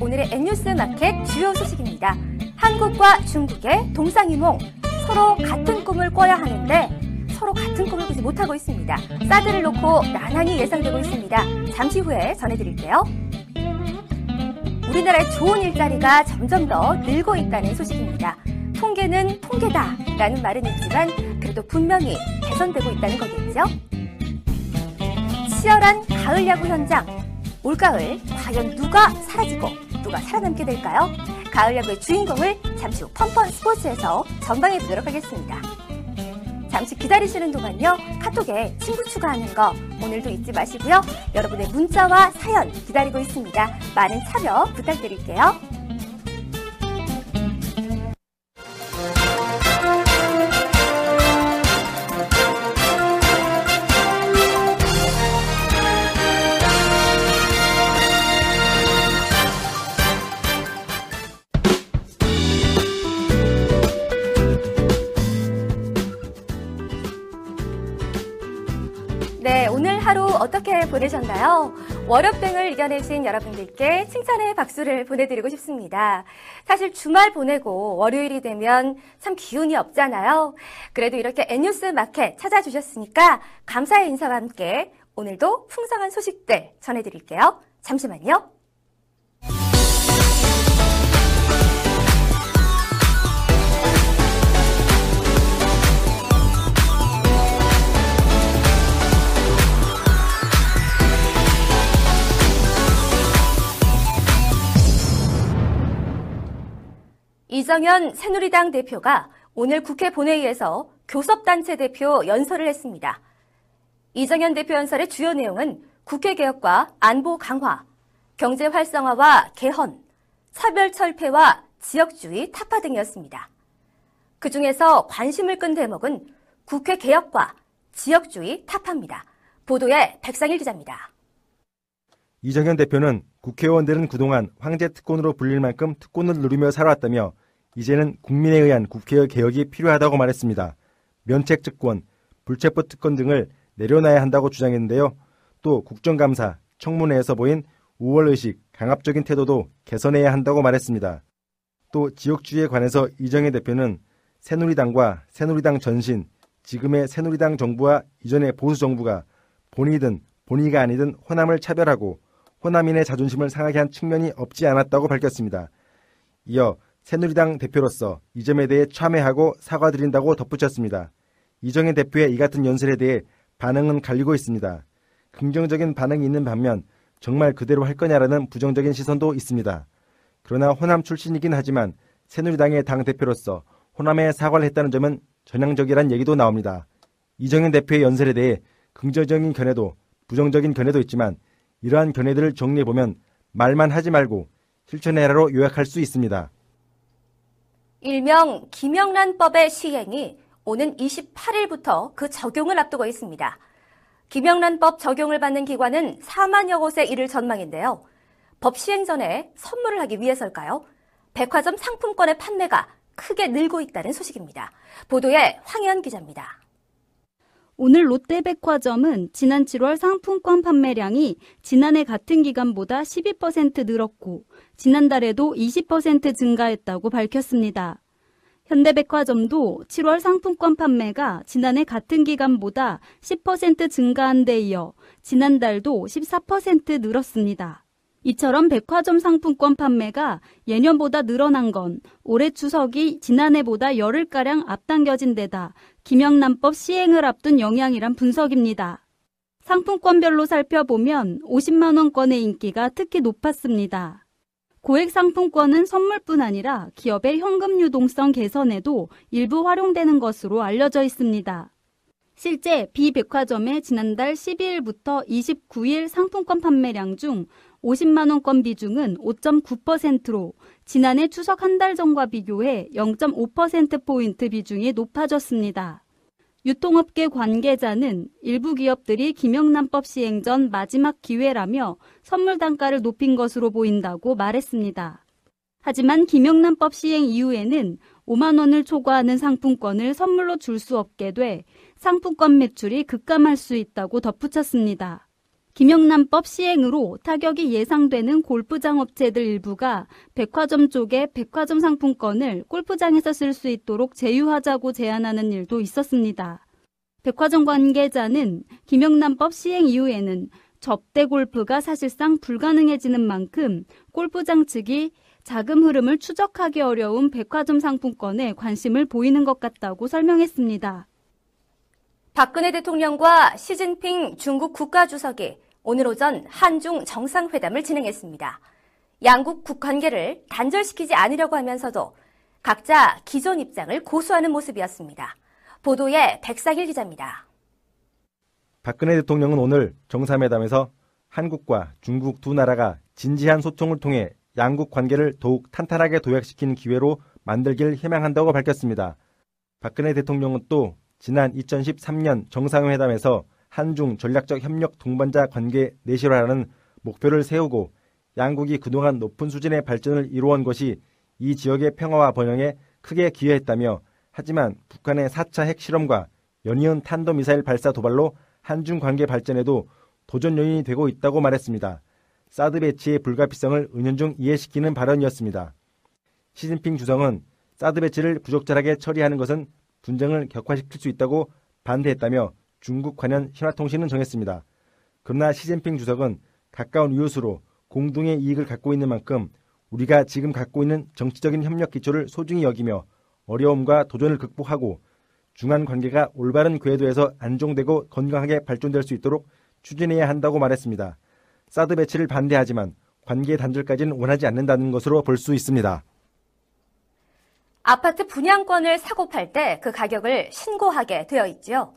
오늘의 N뉴스 마켓 주요 소식입니다. 한국과 중국의 동상이몽 서로 같은 꿈을 꿔야 하는데 서로 같은 꿈을 꾸지 못하고 있습니다. 사드를 놓고 난항이 예상되고 있습니다. 잠시 후에 전해드릴게요. 우리나라의 좋은 일자리가 점점 더 늘고 있다는 소식입니다. 통계는 통계다 라는 말은 있지만 그래도 분명히 개선되고 있다는 거겠죠? 치열한 가을 야구 현장. 올가을 과연 누가 사라지고 누가 살아남게 될까요? 가을 야구의 주인공을 잠시 후 펀펀 스포츠에서 전방해 보도록 하겠습니다. 잠시 기다리시는 동안요. 카톡에 친구 추가하는 거 오늘도 잊지 마시고요. 여러분의 문자와 사연 기다리고 있습니다. 많은 참여 부탁드릴게요. 보내셨나요? 월요병을 이겨내신 여러분들께 칭찬의 박수를 보내드리고 싶습니다. 사실 주말 보내고 월요일이 되면 참 기운이 없잖아요. 그래도 이렇게 N뉴스 마켓 찾아주셨으니까 감사의 인사와 함께 오늘도 풍성한 소식들 전해드릴게요. 잠시만요. 이정현 새누리당 대표가 오늘 국회 본회의에서 교섭단체 대표 연설을 했습니다. 이정현 대표 연설의 주요 내용은 국회 개혁과 안보 강화, 경제 활성화와 개헌, 차별 철폐와 지역주의 타파 등이었습니다. 그 중에서 관심을 끈 대목은 국회 개혁과 지역주의 타파입니다. 보도에 백상일 기자입니다. 이정현 대표는 국회의원들은 그동안 황제 특권으로 불릴 만큼 특권을 누리며 살아왔다며 이제는 국민에 의한 국회의 개혁이 필요하다고 말했습니다. 면책 특권, 불체포 특권 등을 내려놔야 한다고 주장했는데요. 또 국정감사, 청문회에서 보인 우월의식, 강압적인 태도도 개선해야 한다고 말했습니다. 또 지역주의에 관해서 이정현 대표는 새누리당과 새누리당 전신, 지금의 새누리당 정부와 이전의 보수 정부가 본이든 본의가 아니든 호남을 차별하고 호남인의 자존심을 상하게 한 측면이 없지 않았다고 밝혔습니다. 이어 새누리당 대표로서 이 점에 대해 참회하고 사과드린다고 덧붙였습니다. 이정현 대표의 이 같은 연설에 대해 반응은 갈리고 있습니다. 긍정적인 반응이 있는 반면 정말 그대로 할 거냐라는 부정적인 시선도 있습니다. 그러나 호남 출신이긴 하지만 새누리당의 당 대표로서 호남에 사과를 했다는 점은 전향적이란 얘기도 나옵니다. 이정현 대표의 연설에 대해 긍정적인 견해도 부정적인 견해도 있지만 이러한 견해들을 정리해보면 말만 하지 말고 실천해라로 요약할 수 있습니다. 일명 김영란법의 시행이 오는 28일부터 그 적용을 앞두고 있습니다. 김영란법 적용을 받는 기관은 4만여 곳에 이를 전망인데요. 법 시행 전에 선물을 하기 위해서일까요? 백화점 상품권의 판매가 크게 늘고 있다는 소식입니다. 보도에 황현 기자입니다. 오늘 롯데백화점은 지난 7월 상품권 판매량이 지난해 같은 기간보다 12% 늘었고 지난달에도 20% 증가했다고 밝혔습니다. 현대백화점도 7월 상품권 판매가 지난해 같은 기간보다 10% 증가한 데 이어 지난달도 14% 늘었습니다. 이처럼 백화점 상품권 판매가 예년보다 늘어난 건 올해 추석이 지난해보다 열흘가량 앞당겨진 데다 김영란법 시행을 앞둔 영향이란 분석입니다. 상품권별로 살펴보면 50만원권의 인기가 특히 높았습니다. 고액 상품권은 선물뿐 아니라 기업의 현금 유동성 개선에도 일부 활용되는 것으로 알려져 있습니다. 실제 비백화점의 지난달 12일부터 29일 상품권 판매량 중 50만원권 비중은 5.9%로 지난해 추석 한 달 전과 비교해 0.5%포인트 비중이 높아졌습니다. 유통업계 관계자는 일부 기업들이 김영란법 시행 전 마지막 기회라며 선물 단가를 높인 것으로 보인다고 말했습니다. 하지만 김영란법 시행 이후에는 5만 원을 초과하는 상품권을 선물로 줄 수 없게 돼 상품권 매출이 급감할 수 있다고 덧붙였습니다. 김영란법 시행으로 타격이 예상되는 골프장 업체들 일부가 백화점 쪽에 백화점 상품권을 골프장에서 쓸 수 있도록 제휴하자고 제안하는 일도 있었습니다. 백화점 관계자는 김영란법 시행 이후에는 접대 골프가 사실상 불가능해지는 만큼 골프장 측이 자금 흐름을 추적하기 어려운 백화점 상품권에 관심을 보이는 것 같다고 설명했습니다. 박근혜 대통령과 시진핑 중국 국가주석이 오늘 오전 한중 정상회담을 진행했습니다. 양국 국관계를 단절시키지 않으려고 하면서도 각자 기존 입장을 고수하는 모습이었습니다. 보도에 백상일 기자입니다. 박근혜 대통령은 오늘 정상회담에서 한국과 중국 두 나라가 진지한 소통을 통해 양국 관계를 더욱 탄탄하게 도약시키는 기회로 만들길 희망한다고 밝혔습니다. 박근혜 대통령은 또 지난 2013년 정상회담에서 한중 전략적 협력 동반자 관계 내실화라는 목표를 세우고 양국이 그동안 높은 수준의 발전을 이루어온 것이 이 지역의 평화와 번영에 크게 기여했다며 하지만 북한의 4차 핵실험과 연이은 탄도미사일 발사 도발로 한중 관계 발전에도 도전 요인이 되고 있다고 말했습니다. 사드 배치의 불가피성을 은연중 이해시키는 발언이었습니다. 시진핑 주성은 사드 배치를 부적절하게 처리하는 것은 분쟁을 격화시킬 수 있다고 반대했다며 중국 관련 신화통신은 정했습니다. 그러나 시진핑 주석은 가까운 이웃으로 공동의 이익을 갖고 있는 만큼 우리가 지금 갖고 있는 정치적인 협력 기초를 소중히 여기며 어려움과 도전을 극복하고 중한 관계가 올바른 궤도에서 안정되고 건강하게 발전될 수 있도록 추진해야 한다고 말했습니다. 사드 배치를 반대하지만 관계 단절까지는 원하지 않는다는 것으로 볼 수 있습니다. 아파트 분양권을 사고 팔 때 그 가격을 신고하게 되어 있지요.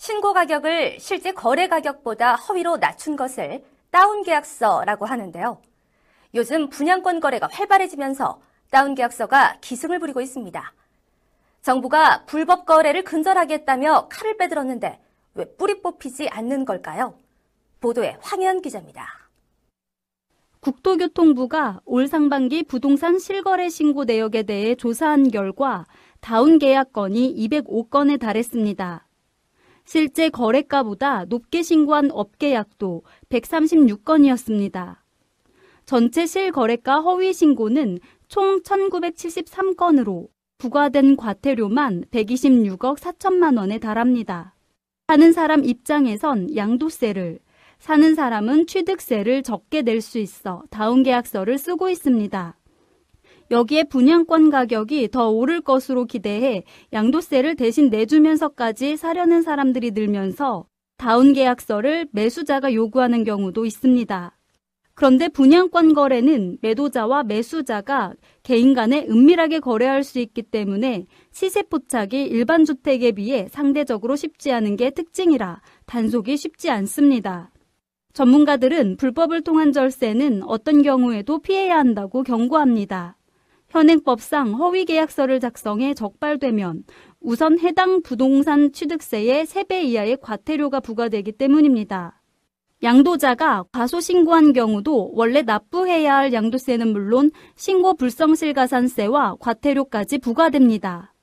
신고 가격을 실제 거래 가격보다 허위로 낮춘 것을 다운 계약서라고 하는데요. 요즘 분양권 거래가 활발해지면서 다운 계약서가 기승을 부리고 있습니다. 정부가 불법 거래를 근절하겠다며 칼을 빼들었는데 왜 뿌리 뽑히지 않는 걸까요? 보도에 황현 기자입니다. 국토교통부가 올 상반기 부동산 실거래 신고 내역에 대해 조사한 결과 다운 계약 건이 205건에 달했습니다. 실제 거래가보다 높게 신고한 업계 약도 136건이었습니다. 전체 실거래가 허위 신고는 총 1973건으로 부과된 과태료만 126억 4천만 원에 달합니다. 사는 사람 입장에선 양도세를, 사는 사람은 취득세를 적게 낼 수 있어 다운 계약서를 쓰고 있습니다. 여기에 분양권 가격이 더 오를 것으로 기대해 양도세를 대신 내주면서까지 사려는 사람들이 늘면서 다운 계약서를 매수자가 요구하는 경우도 있습니다. 그런데 분양권 거래는 매도자와 매수자가 개인 간에 은밀하게 거래할 수 있기 때문에 시세 포착이 일반 주택에 비해 상대적으로 쉽지 않은 게 특징이라 단속이 쉽지 않습니다. 전문가들은 불법을 통한 절세는 어떤 경우에도 피해야 한다고 경고합니다. 현행법상 허위 계약서를 작성해 적발되면 우선 해당 부동산 취득세의 3배 이하의 과태료가 부과되기 때문입니다. 양도자가 과소 신고한 경우도 원래 납부해야 할 양도세는 물론 신고 불성실 가산세와 과태료까지 부과됩니다.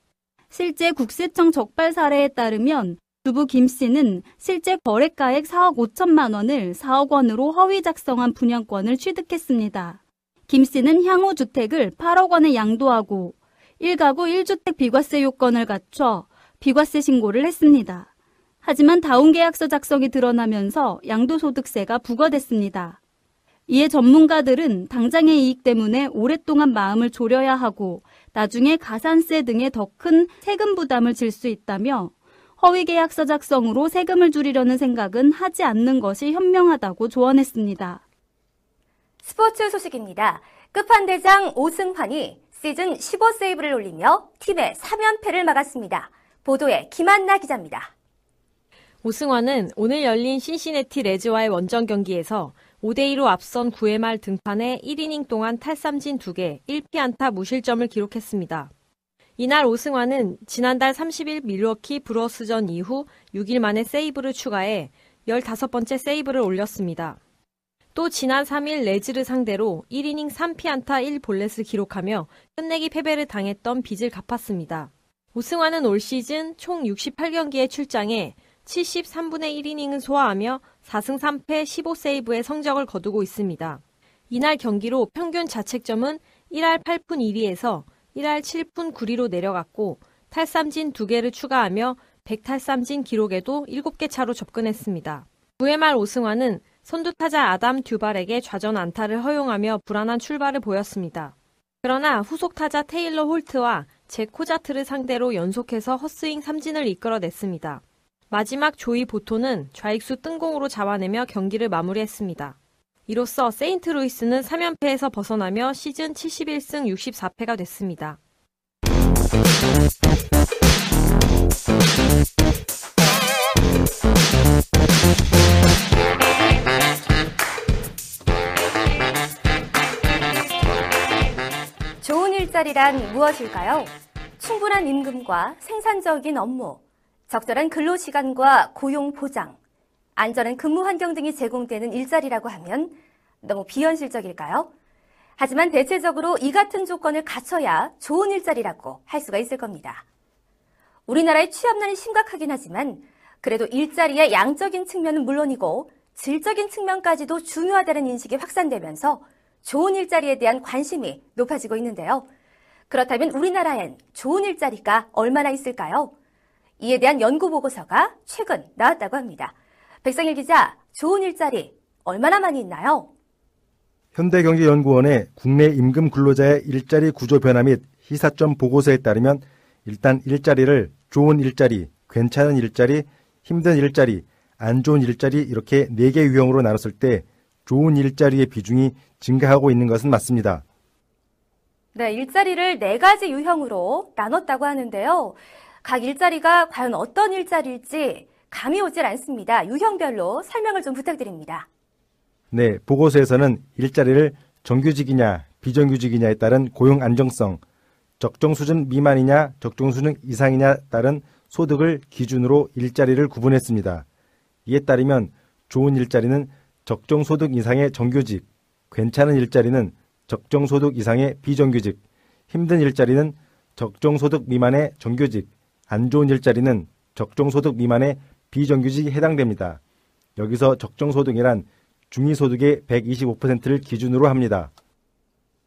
실제 국세청 적발 사례에 따르면 주부 김 씨는 실제 거래가액 4억 5천만 원을 4억 원으로 허위 작성한 분양권을 취득했습니다. 김 씨는 향후 주택을 8억 원에 양도하고 1가구 1주택 비과세 요건을 갖춰 비과세 신고를 했습니다. 하지만 다운 계약서 작성이 드러나면서 양도소득세가 부과됐습니다. 이에 전문가들은 당장의 이익 때문에 오랫동안 마음을 졸여야 하고 나중에 가산세 등의 더 큰 세금 부담을 질 수 있다며 허위 계약서 작성으로 세금을 줄이려는 생각은 하지 않는 것이 현명하다고 조언했습니다. 스포츠 소식입니다. 끝판대장 오승환이 시즌 15세이브를 올리며 팀의 3연패를 막았습니다. 보도에 김한나 기자입니다. 오승환은 오늘 열린 신시내티 레즈와의 원정 경기에서 5대2로 앞선 9회 말 등판에 1이닝 동안 탈삼진 2개, 1피안타 무실점을 기록했습니다. 이날 오승환은 지난달 30일 밀워키 브러스전 이후 6일 만에 세이브를 추가해 15번째 세이브를 올렸습니다. 또 지난 3일 레즈를 상대로 1이닝 3피안타 1볼넷을 기록하며 끝내기 패배를 당했던 빚을 갚았습니다. 오승환은 올 시즌 총 68경기에 출장해 73분의 1이닝을 소화하며 4승 3패 15세이브의 성적을 거두고 있습니다. 이날 경기로 평균 자책점은 1할 8푼 1리에서 1할 7푼 9리로 내려갔고 탈삼진 2개를 추가하며 100탈삼진 기록에도 7개 차로 접근했습니다. 9회 말 오승환은 선두타자 아담 듀발에게 좌전 안타를 허용하며 불안한 출발을 보였습니다. 그러나 후속 타자 테일러 홀트와 제 코자트를 상대로 연속해서 헛스윙 삼진을 이끌어냈습니다. 마지막 조이 보토는 좌익수 뜬공으로 잡아내며 경기를 마무리했습니다. 이로써 세인트루이스는 3연패에서 벗어나며 시즌 71승 64패가 됐습니다. 일자리란 무엇일까요? 충분한 임금과 생산적인 업무, 적절한 근로시간과 고용 보장, 안전한 근무 환경 등이 제공되는 일자리라고 하면 너무 비현실적일까요? 하지만 대체적으로 이 같은 조건을 갖춰야 좋은 일자리라고 할 수가 있을 겁니다. 우리나라의 취업난이 심각하긴 하지만 그래도 일자리의 양적인 측면은 물론이고 질적인 측면까지도 중요하다는 인식이 확산되면서 좋은 일자리에 대한 관심이 높아지고 있는데요. 그렇다면 우리나라엔 좋은 일자리가 얼마나 있을까요? 이에 대한 연구 보고서가 최근 나왔다고 합니다. 백성일 기자, 좋은 일자리 얼마나 많이 있나요? 현대경제연구원의 국내 임금 근로자의 일자리 구조 변화 및 시사점 보고서에 따르면 일단 일자리를 좋은 일자리, 괜찮은 일자리, 힘든 일자리, 안 좋은 일자리 이렇게 네 개 유형으로 나눴을 때 좋은 일자리의 비중이 증가하고 있는 것은 맞습니다. 네, 일자리를 네 가지 유형으로 나눴다고 하는데요. 각 일자리가 과연 어떤 일자리일지 감이 오질 않습니다. 유형별로 설명을 좀 부탁드립니다. 네, 보고서에서는 일자리를 정규직이냐 비정규직이냐에 따른 고용 안정성, 적정 수준 미만이냐 적정 수준 이상이냐 따른 소득을 기준으로 일자리를 구분했습니다. 이에 따르면 좋은 일자리는 적정 소득 이상의 정규직, 괜찮은 일자리는 적정 소득 이상의 비정규직, 힘든 일자리는 적정 소득 미만의 정규직, 안 좋은 일자리는 적정 소득 미만의 비정규직이 해당됩니다. 여기서 적정 소득이란 중위소득의 125%를 기준으로 합니다.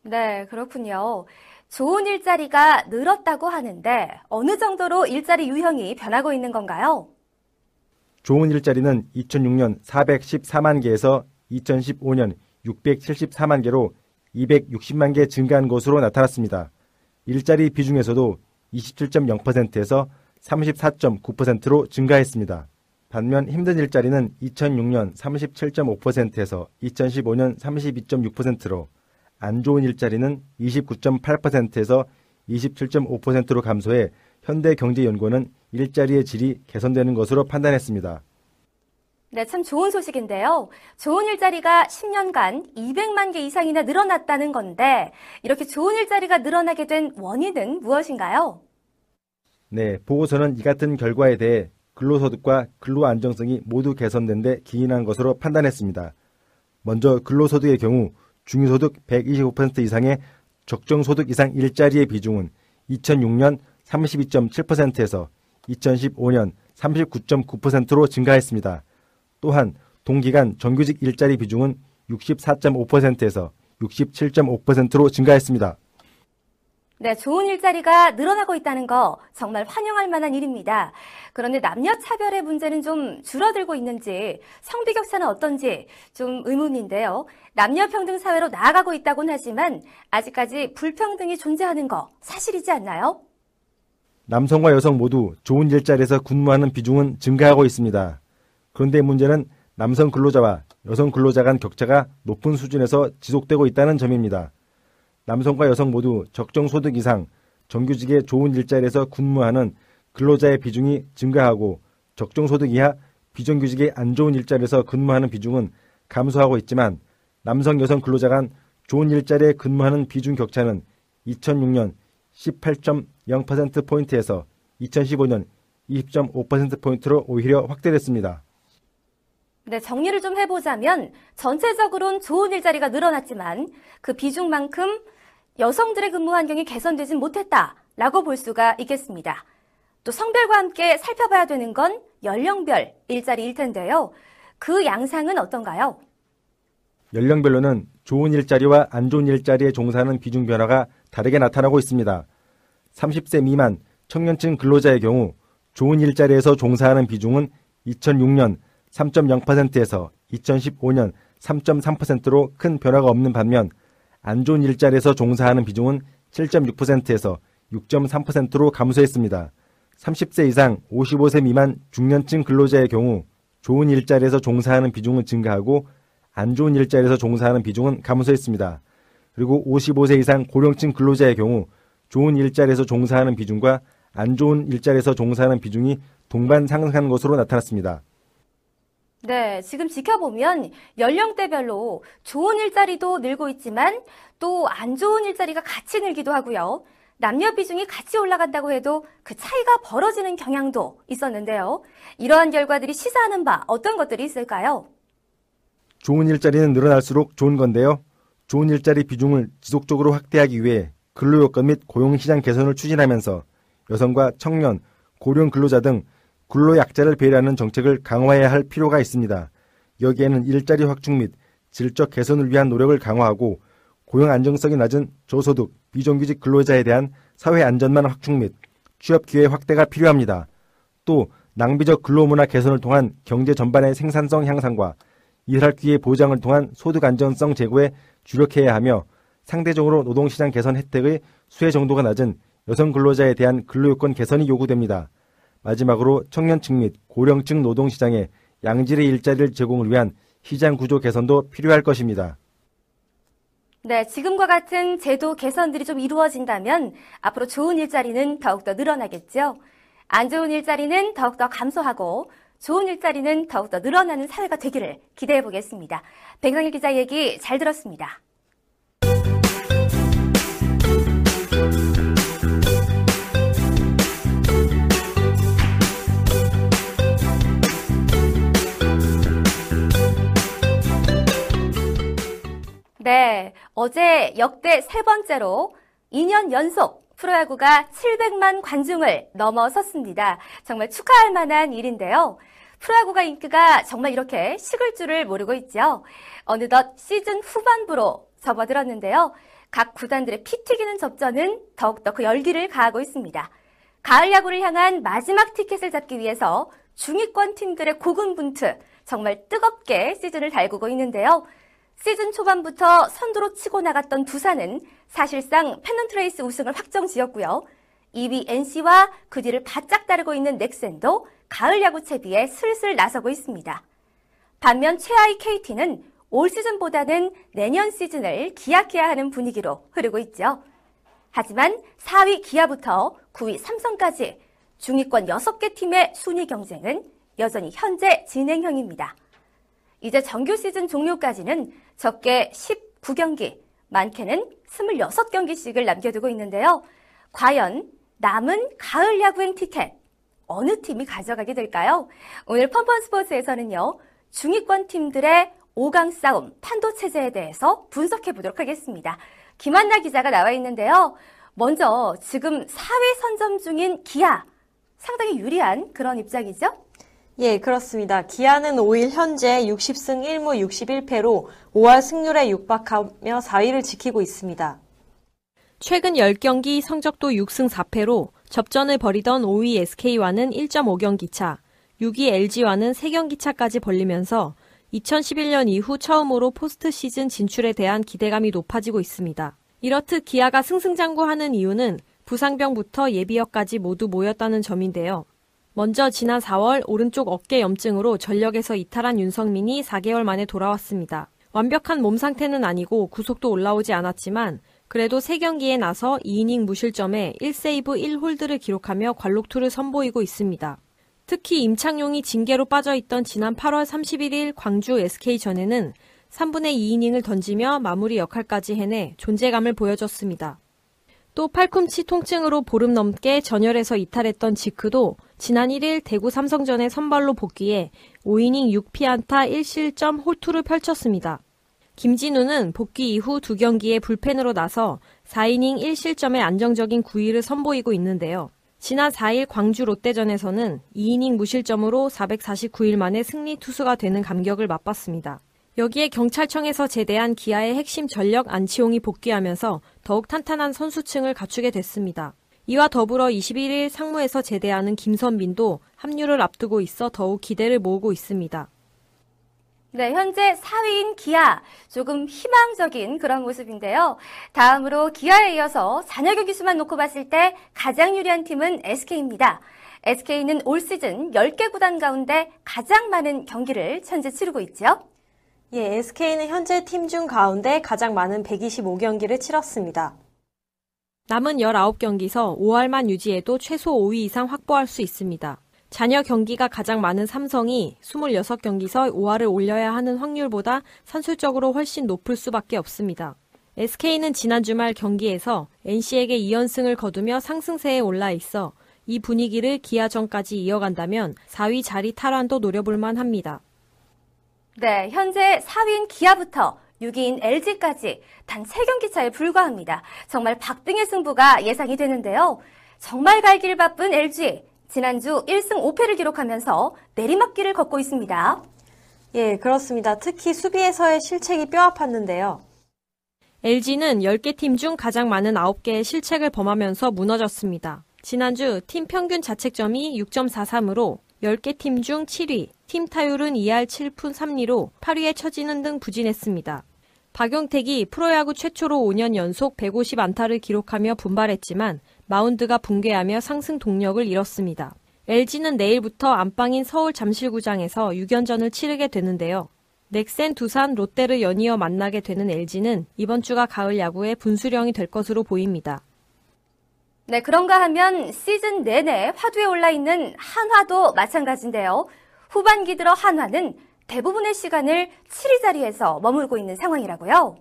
네, 그렇군요. 좋은 일자리가 늘었다고 하는데 어느 정도로 일자리 유형이 변하고 있는 건가요? 좋은 일자리는 2006년 414만 개에서 2015년 674만 개로 260만 개 증가한 것으로 나타났습니다. 일자리 비중에서도 27.0%에서 34.9%로 증가했습니다. 반면 힘든 일자리는 2006년 37.5%에서 2015년 32.6%로 안 좋은 일자리는 29.8%에서 27.5%로 감소해 현대경제연구원은 일자리의 질이 개선되는 것으로 판단했습니다. 네, 참 좋은 소식인데요. 좋은 일자리가 10년간 200만 개 이상이나 늘어났다는 건데 이렇게 좋은 일자리가 늘어나게 된 원인은 무엇인가요? 네, 보고서는 이 같은 결과에 대해 근로소득과 근로안정성이 모두 개선된 데 기인한 것으로 판단했습니다. 먼저 근로소득의 경우 중위소득 125% 이상의 적정소득 이상 일자리의 비중은 2006년 32.7%에서 2015년 39.9%로 증가했습니다. 또한 동기간 정규직 일자리 비중은 64.5%에서 67.5%로 증가했습니다. 네, 좋은 일자리가 늘어나고 있다는 거 정말 환영할 만한 일입니다. 그런데 남녀 차별의 문제는 좀 줄어들고 있는지 성비 격차는 어떤지 좀 의문인데요. 남녀 평등 사회로 나아가고 있다곤 하지만 아직까지 불평등이 존재하는 거 사실이지 않나요? 남성과 여성 모두 좋은 일자리에서 근무하는 비중은 증가하고 있습니다. 그런데 문제는 남성 근로자와 여성 근로자 간 격차가 높은 수준에서 지속되고 있다는 점입니다. 남성과 여성 모두 적정 소득 이상 정규직의 좋은 일자리에서 근무하는 근로자의 비중이 증가하고 적정 소득 이하 비정규직의 안 좋은 일자리에서 근무하는 비중은 감소하고 있지만 남성 여성 근로자 간 좋은 일자리에 근무하는 비중 격차는 2006년 18.0%포인트에서 2015년 20.5%포인트로 오히려 확대됐습니다. 네, 정리를 좀 해보자면 전체적으로는 좋은 일자리가 늘어났지만 그 비중만큼 여성들의 근무 환경이 개선되진 못했다라고 볼 수가 있겠습니다. 또 성별과 함께 살펴봐야 되는 건 연령별 일자리일 텐데요. 그 양상은 어떤가요? 연령별로는 좋은 일자리와 안 좋은 일자리에 종사하는 비중 변화가 다르게 나타나고 있습니다. 30세 미만 청년층 근로자의 경우 좋은 일자리에서 종사하는 비중은 2006년 3.0%에서 2015년 3.3%로 큰 변화가 없는 반면 안 좋은 일자리에서 종사하는 비중은 7.6%에서 6.3%로 감소했습니다. 30세 이상 55세 미만 중년층 근로자의 경우 좋은 일자리에서 종사하는 비중은 증가하고 안 좋은 일자리에서 종사하는 비중은 감소했습니다. 그리고 55세 이상 고령층 근로자의 경우 좋은 일자리에서 종사하는 비중과 안 좋은 일자리에서 종사하는 비중이 동반 상승한 것으로 나타났습니다. 네, 지금 지켜보면 연령대별로 좋은 일자리도 늘고 있지만 또 안 좋은 일자리가 같이 늘기도 하고요. 남녀 비중이 같이 올라간다고 해도 그 차이가 벌어지는 경향도 있었는데요. 이러한 결과들이 시사하는 바 어떤 것들이 있을까요? 좋은 일자리는 늘어날수록 좋은 건데요. 좋은 일자리 비중을 지속적으로 확대하기 위해 근로요건 및 고용시장 개선을 추진하면서 여성과 청년, 고령 근로자 등 근로약자를 배려하는 정책을 강화해야 할 필요가 있습니다. 여기에는 일자리 확충 및 질적 개선을 위한 노력을 강화하고 고용 안정성이 낮은 저소득, 비정규직 근로자에 대한 사회 안전망 확충 및 취업 기회 확대가 필요합니다. 또 낭비적 근로문화 개선을 통한 경제 전반의 생산성 향상과 일할 기회 보장을 통한 소득 안정성 제고에 주력해야 하며 상대적으로 노동시장 개선 혜택의 수혜 정도가 낮은 여성 근로자에 대한 근로요건 개선이 요구됩니다. 마지막으로 청년층 및 고령층 노동시장에 양질의 일자리를 제공을 위한 시장 구조 개선도 필요할 것입니다. 네, 지금과 같은 제도 개선들이 좀 이루어진다면 앞으로 좋은 일자리는 더욱더 늘어나겠죠. 안 좋은 일자리는 더욱더 감소하고 좋은 일자리는 더욱더 늘어나는 사회가 되기를 기대해 보겠습니다. 백상일 기자 얘기 잘 들었습니다. 네, 어제 역대 세 번째로 2년 연속 프로야구가 700만 관중을 넘어섰습니다. 정말 축하할 만한 일인데요. 프로야구가 인기가 정말 이렇게 식을 줄을 모르고 있죠. 어느덧 시즌 후반부로 접어들었는데요. 각 구단들의 피 튀기는 접전은 더욱더 그 열기를 가하고 있습니다. 가을 야구를 향한 마지막 티켓을 잡기 위해서 중위권 팀들의 고군분투 정말 뜨겁게 시즌을 달구고 있는데요. 시즌 초반부터 선두로 치고 나갔던 두산은 사실상 페넌트레이스 우승을 확정 지었고요. 2위 NC와 그 뒤를 바짝 따르고 있는 넥센도 가을 야구 채비에 슬슬 나서고 있습니다. 반면 최하위 KT는 올 시즌보다는 내년 시즌을 기약해야 하는 분위기로 흐르고 있죠. 하지만 4위 기아부터 9위 삼성까지 중위권 6개 팀의 순위 경쟁은 여전히 현재 진행형입니다. 이제 정규 시즌 종료까지는 적게 19경기, 많게는 26경기씩을 남겨두고 있는데요. 과연 남은 가을 야구행 티켓 어느 팀이 가져가게 될까요? 오늘 펀펀 스포츠에서는요. 중위권 팀들의 5강 싸움 판도 체제에 대해서 분석해 보도록 하겠습니다. 김한나 기자가 나와 있는데요. 먼저 지금 4위 선점 중인 기아 상당히 유리한 그런 입장이죠? 예, 그렇습니다. 기아는 5일 현재 60승 1무 61패로 5할 승률에 육박하며 4위를 지키고 있습니다. 최근 10경기 성적도 6승 4패로 접전을 벌이던 5위 SK와는 1.5경기 차, 6위 LG와는 3경기 차까지 벌리면서 2011년 이후 처음으로 포스트 시즌 진출에 대한 기대감이 높아지고 있습니다. 이렇듯 기아가 승승장구하는 이유는 부상병부터 예비역까지 모두 모였다는 점인데요. 먼저 지난 4월 오른쪽 어깨 염증으로 전력에서 이탈한 윤성민이 4개월 만에 돌아왔습니다. 완벽한 몸 상태는 아니고 구속도 올라오지 않았지만 그래도 3경기에 나서 2이닝 무실점에 1세이브 1홀드를 기록하며 관록투를 선보이고 있습니다. 특히 임창용이 징계로 빠져있던 지난 8월 31일 광주 SK전에는 3분의 2이닝을 던지며 마무리 역할까지 해내 존재감을 보여줬습니다. 또 팔꿈치 통증으로 보름 넘게 전열에서 이탈했던 지크도 지난 1일 대구 삼성전에 선발로 복귀해 5이닝 6피안타 1실점 홀투를 펼쳤습니다. 김진우는 복귀 이후 두 경기에 불펜으로 나서 4이닝 1실점의 안정적인 구위를 선보이고 있는데요. 지난 4일 광주 롯데전에서는 2이닝 무실점으로 449일 만에 승리 투수가 되는 감격을 맛봤습니다. 여기에 경찰청에서 제대한 기아의 핵심 전력 안치홍이 복귀하면서 더욱 탄탄한 선수층을 갖추게 됐습니다. 이와 더불어 21일 상무에서 제대하는 김선빈도 합류를 앞두고 있어 더욱 기대를 모으고 있습니다. 네, 현재 4위인 기아. 조금 희망적인 그런 모습인데요. 다음으로 기아에 이어서 잔여 경기 수만 놓고 봤을 때 가장 유리한 팀은 SK입니다. SK는 올 시즌 10개 구단 가운데 가장 많은 경기를 현재 치르고 있죠. 예, SK는 현재 팀 중 가운데 가장 많은 125경기를 치렀습니다. 남은 19경기서 5할만 유지해도 최소 5위 이상 확보할 수 있습니다. 잔여 경기가 가장 많은 삼성이 26경기서 5할을 올려야 하는 확률보다 산술적으로 훨씬 높을 수밖에 없습니다. SK는 지난 주말 경기에서 NC에게 2연승을 거두며 상승세에 올라 있어 이 분위기를 기아전까지 이어간다면 4위 자리 탈환도 노려볼만 합니다. 네, 현재 4위인 기아부터 6위인 LG까지 단 3경기 차에 불과합니다. 정말 박빙의 승부가 예상이 되는데요. 정말 갈 길 바쁜 LG. 지난주 1승 5패를 기록하면서 내리막길을 걷고 있습니다. 예, 그렇습니다. 특히 수비에서의 실책이 뼈아팠는데요. LG는 10개 팀 중 가장 많은 9개의 실책을 범하면서 무너졌습니다. 지난주 팀 평균 자책점이 6.43으로 10개 팀 중 7위, 팀 타율은 2할 7푼 3리로 8위에 처지는 등 부진했습니다. 박용택이 프로야구 최초로 5년 연속 150안타를 기록하며 분발했지만 마운드가 붕괴하며 상승 동력을 잃었습니다. LG는 내일부터 안방인 서울 잠실구장에서 6연전을 치르게 되는데요. 넥센, 두산, 롯데를 연이어 만나게 되는 LG는 이번 주가 가을 야구의 분수령이 될 것으로 보입니다. 네, 그런가 하면 시즌 내내 화두에 올라 있는 한화도 마찬가지인데요. 후반기 들어 한화는 대부분의 시간을 7위 자리에서 머물고 있는 상황이라고요.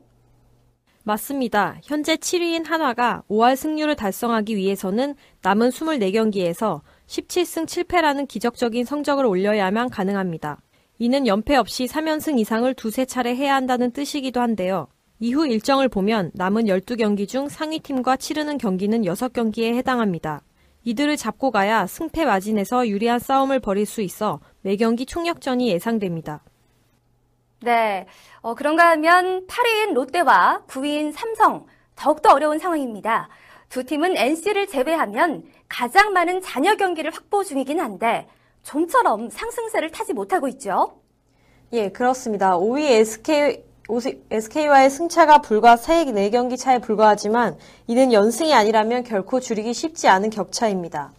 맞습니다. 현재 7위인 한화가 5할 승률을 달성하기 위해서는 남은 24경기에서 17승 7패라는 기적적인 성적을 올려야만 가능합니다. 이는 연패 없이 3연승 이상을 두세 차례 해야 한다는 뜻이기도 한데요. 이후 일정을 보면 남은 12경기 중 상위팀과 치르는 경기는 6경기에 해당합니다. 이들을 잡고 가야 승패 마진에서 유리한 싸움을 벌일 수 있어 매 경기 총력전이 예상됩니다. 네, 어, 그런가 하면 8위인 롯데와 9위인 삼성 더욱더 어려운 상황입니다. 두 팀은 NC를 제외하면 가장 많은 잔여 경기를 확보 중이긴 한데 좀처럼 상승세를 타지 못하고 있죠. 예, 그렇습니다. 5위 SK, SK와의 승차가 불과 3, 4경기 차에 불과하지만 이는 연승이 아니라면 결코 줄이기 쉽지 않은 격차입니다.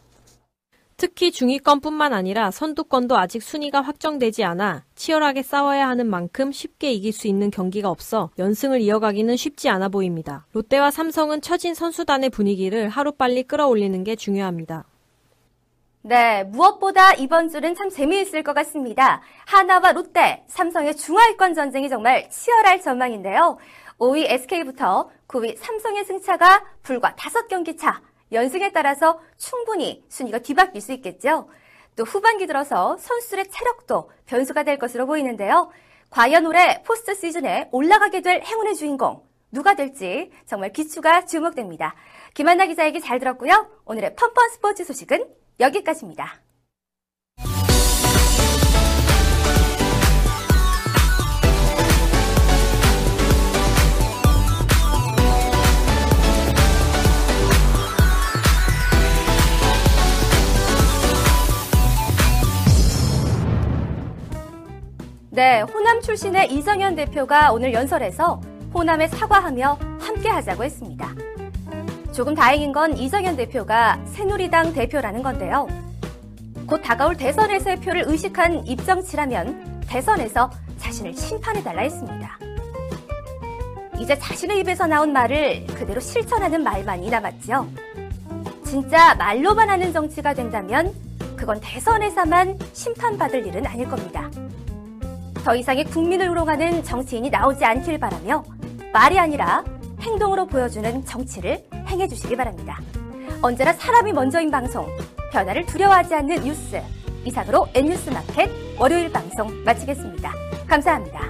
특히 중위권뿐만 아니라 선두권도 아직 순위가 확정되지 않아 치열하게 싸워야 하는 만큼 쉽게 이길 수 있는 경기가 없어 연승을 이어가기는 쉽지 않아 보입니다. 롯데와 삼성은 처진 선수단의 분위기를 하루빨리 끌어올리는 게 중요합니다. 네, 무엇보다 이번 주는 참 재미있을 것 같습니다. 하나와 롯데, 삼성의 중하위권 전쟁이 정말 치열할 전망인데요. 5위 SK부터 9위 삼성의 승차가 불과 5경기 차. 연승에 따라서 충분히 순위가 뒤바뀔 수 있겠죠. 또 후반기 들어서 선수들의 체력도 변수가 될 것으로 보이는데요. 과연 올해 포스트 시즌에 올라가게 될 행운의 주인공 누가 될지 정말 기추가 주목됩니다. 김한나 기자 얘기 잘 들었고요. 오늘의 펀펀 스포츠 소식은 여기까지입니다. 네, 호남 출신의 이정현 대표가 오늘 연설에서 호남에 사과하며 함께 하자고 했습니다. 조금 다행인 건 이정현 대표가 새누리당 대표라는 건데요. 곧 다가올 대선에서의 표를 의식한 입정치라면 대선에서 자신을 심판해달라 했습니다. 이제 자신의 입에서 나온 말을 그대로 실천하는 말만이 남았죠. 진짜 말로만 하는 정치가 된다면 그건 대선에서만 심판받을 일은 아닐 겁니다. 더 이상의 국민을 우롱하는 정치인이 나오지 않길 바라며 말이 아니라 행동으로 보여주는 정치를 행해 주시기 바랍니다. 언제나 사람이 먼저인 방송, 변화를 두려워하지 않는 뉴스. 이상으로 N뉴스 마켓 월요일 방송 마치겠습니다. 감사합니다.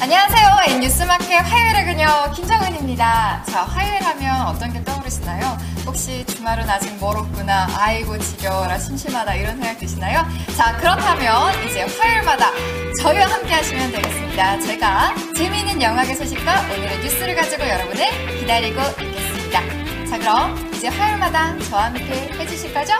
안녕하세요. 네, 뉴스 마켓 화요일에는요, 김정은입니다. 자, 화요일 하면 어떤 게 떠오르시나요? 혹시 주말은 아직 멀었구나, 아이고 지겨워라, 심심하다, 이런 생각 드시나요? 자, 그렇다면 이제 화요일마다 저희와 함께 하시면 되겠습니다. 제가 재미있는 영화계 소식과 오늘의 뉴스를 가지고 여러분을 기다리고 있겠습니다. 자, 그럼 이제 화요일마다 저와 함께 해주실 거죠?